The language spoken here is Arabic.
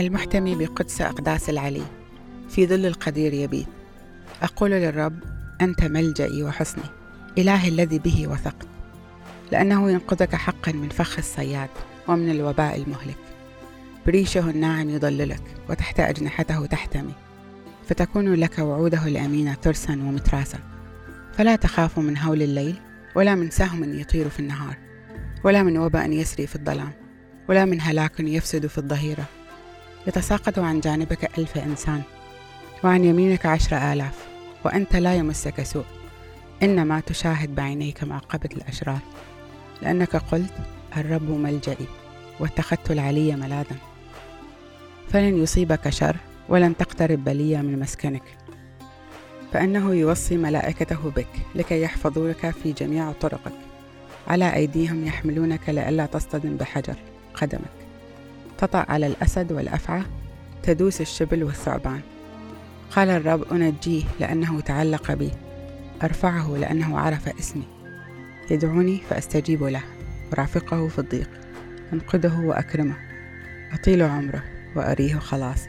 المحتمي بقدس أقداس العلي. في ظل القدير يبيت. أقول للرب أنت ملجئي وحصني إلهي الذي به وثقت. لأنه ينقذك حقا من فخ الصياد ومن الوباء المهلك. بريشه الناعم يضللك وتحت أجنحته تحتمي. فتكون لك وعوده الأمينة ترسا ومتراسا. فلا تخاف من هول الليل ولا من سهم يطير في النهار ولا من وباء يسري في الظلام ولا من هلاك يفسد في الظهيرة. يتساقط عن جانبك ألف إنسان وعن يمينك عشر آلاف وأنت لا يمسك سوء. إنما تشاهد بعينيك معقبة الأشرار لأنك قلت الرب ملجئي واتخذت العلي ملاذا. فلن يصيبك شر ولن تقترب بلية من مسكنك. فإنه يوصي ملائكته بك لكي يحفظوك في جميع طرقك. على أيديهم يحملونك لئلا تصطدم بحجر قدمك. تطأ على الأسد والأفعى تدوس الشبل والثعبان. قال الرب أنجيه لأنه تعلق بي. أرفعه لأنه عرف اسمي. يدعوني فأستجيب له. أرافقه في الضيق. أنقذه وأكرمه. أطيل عمره وأريه خلاصي.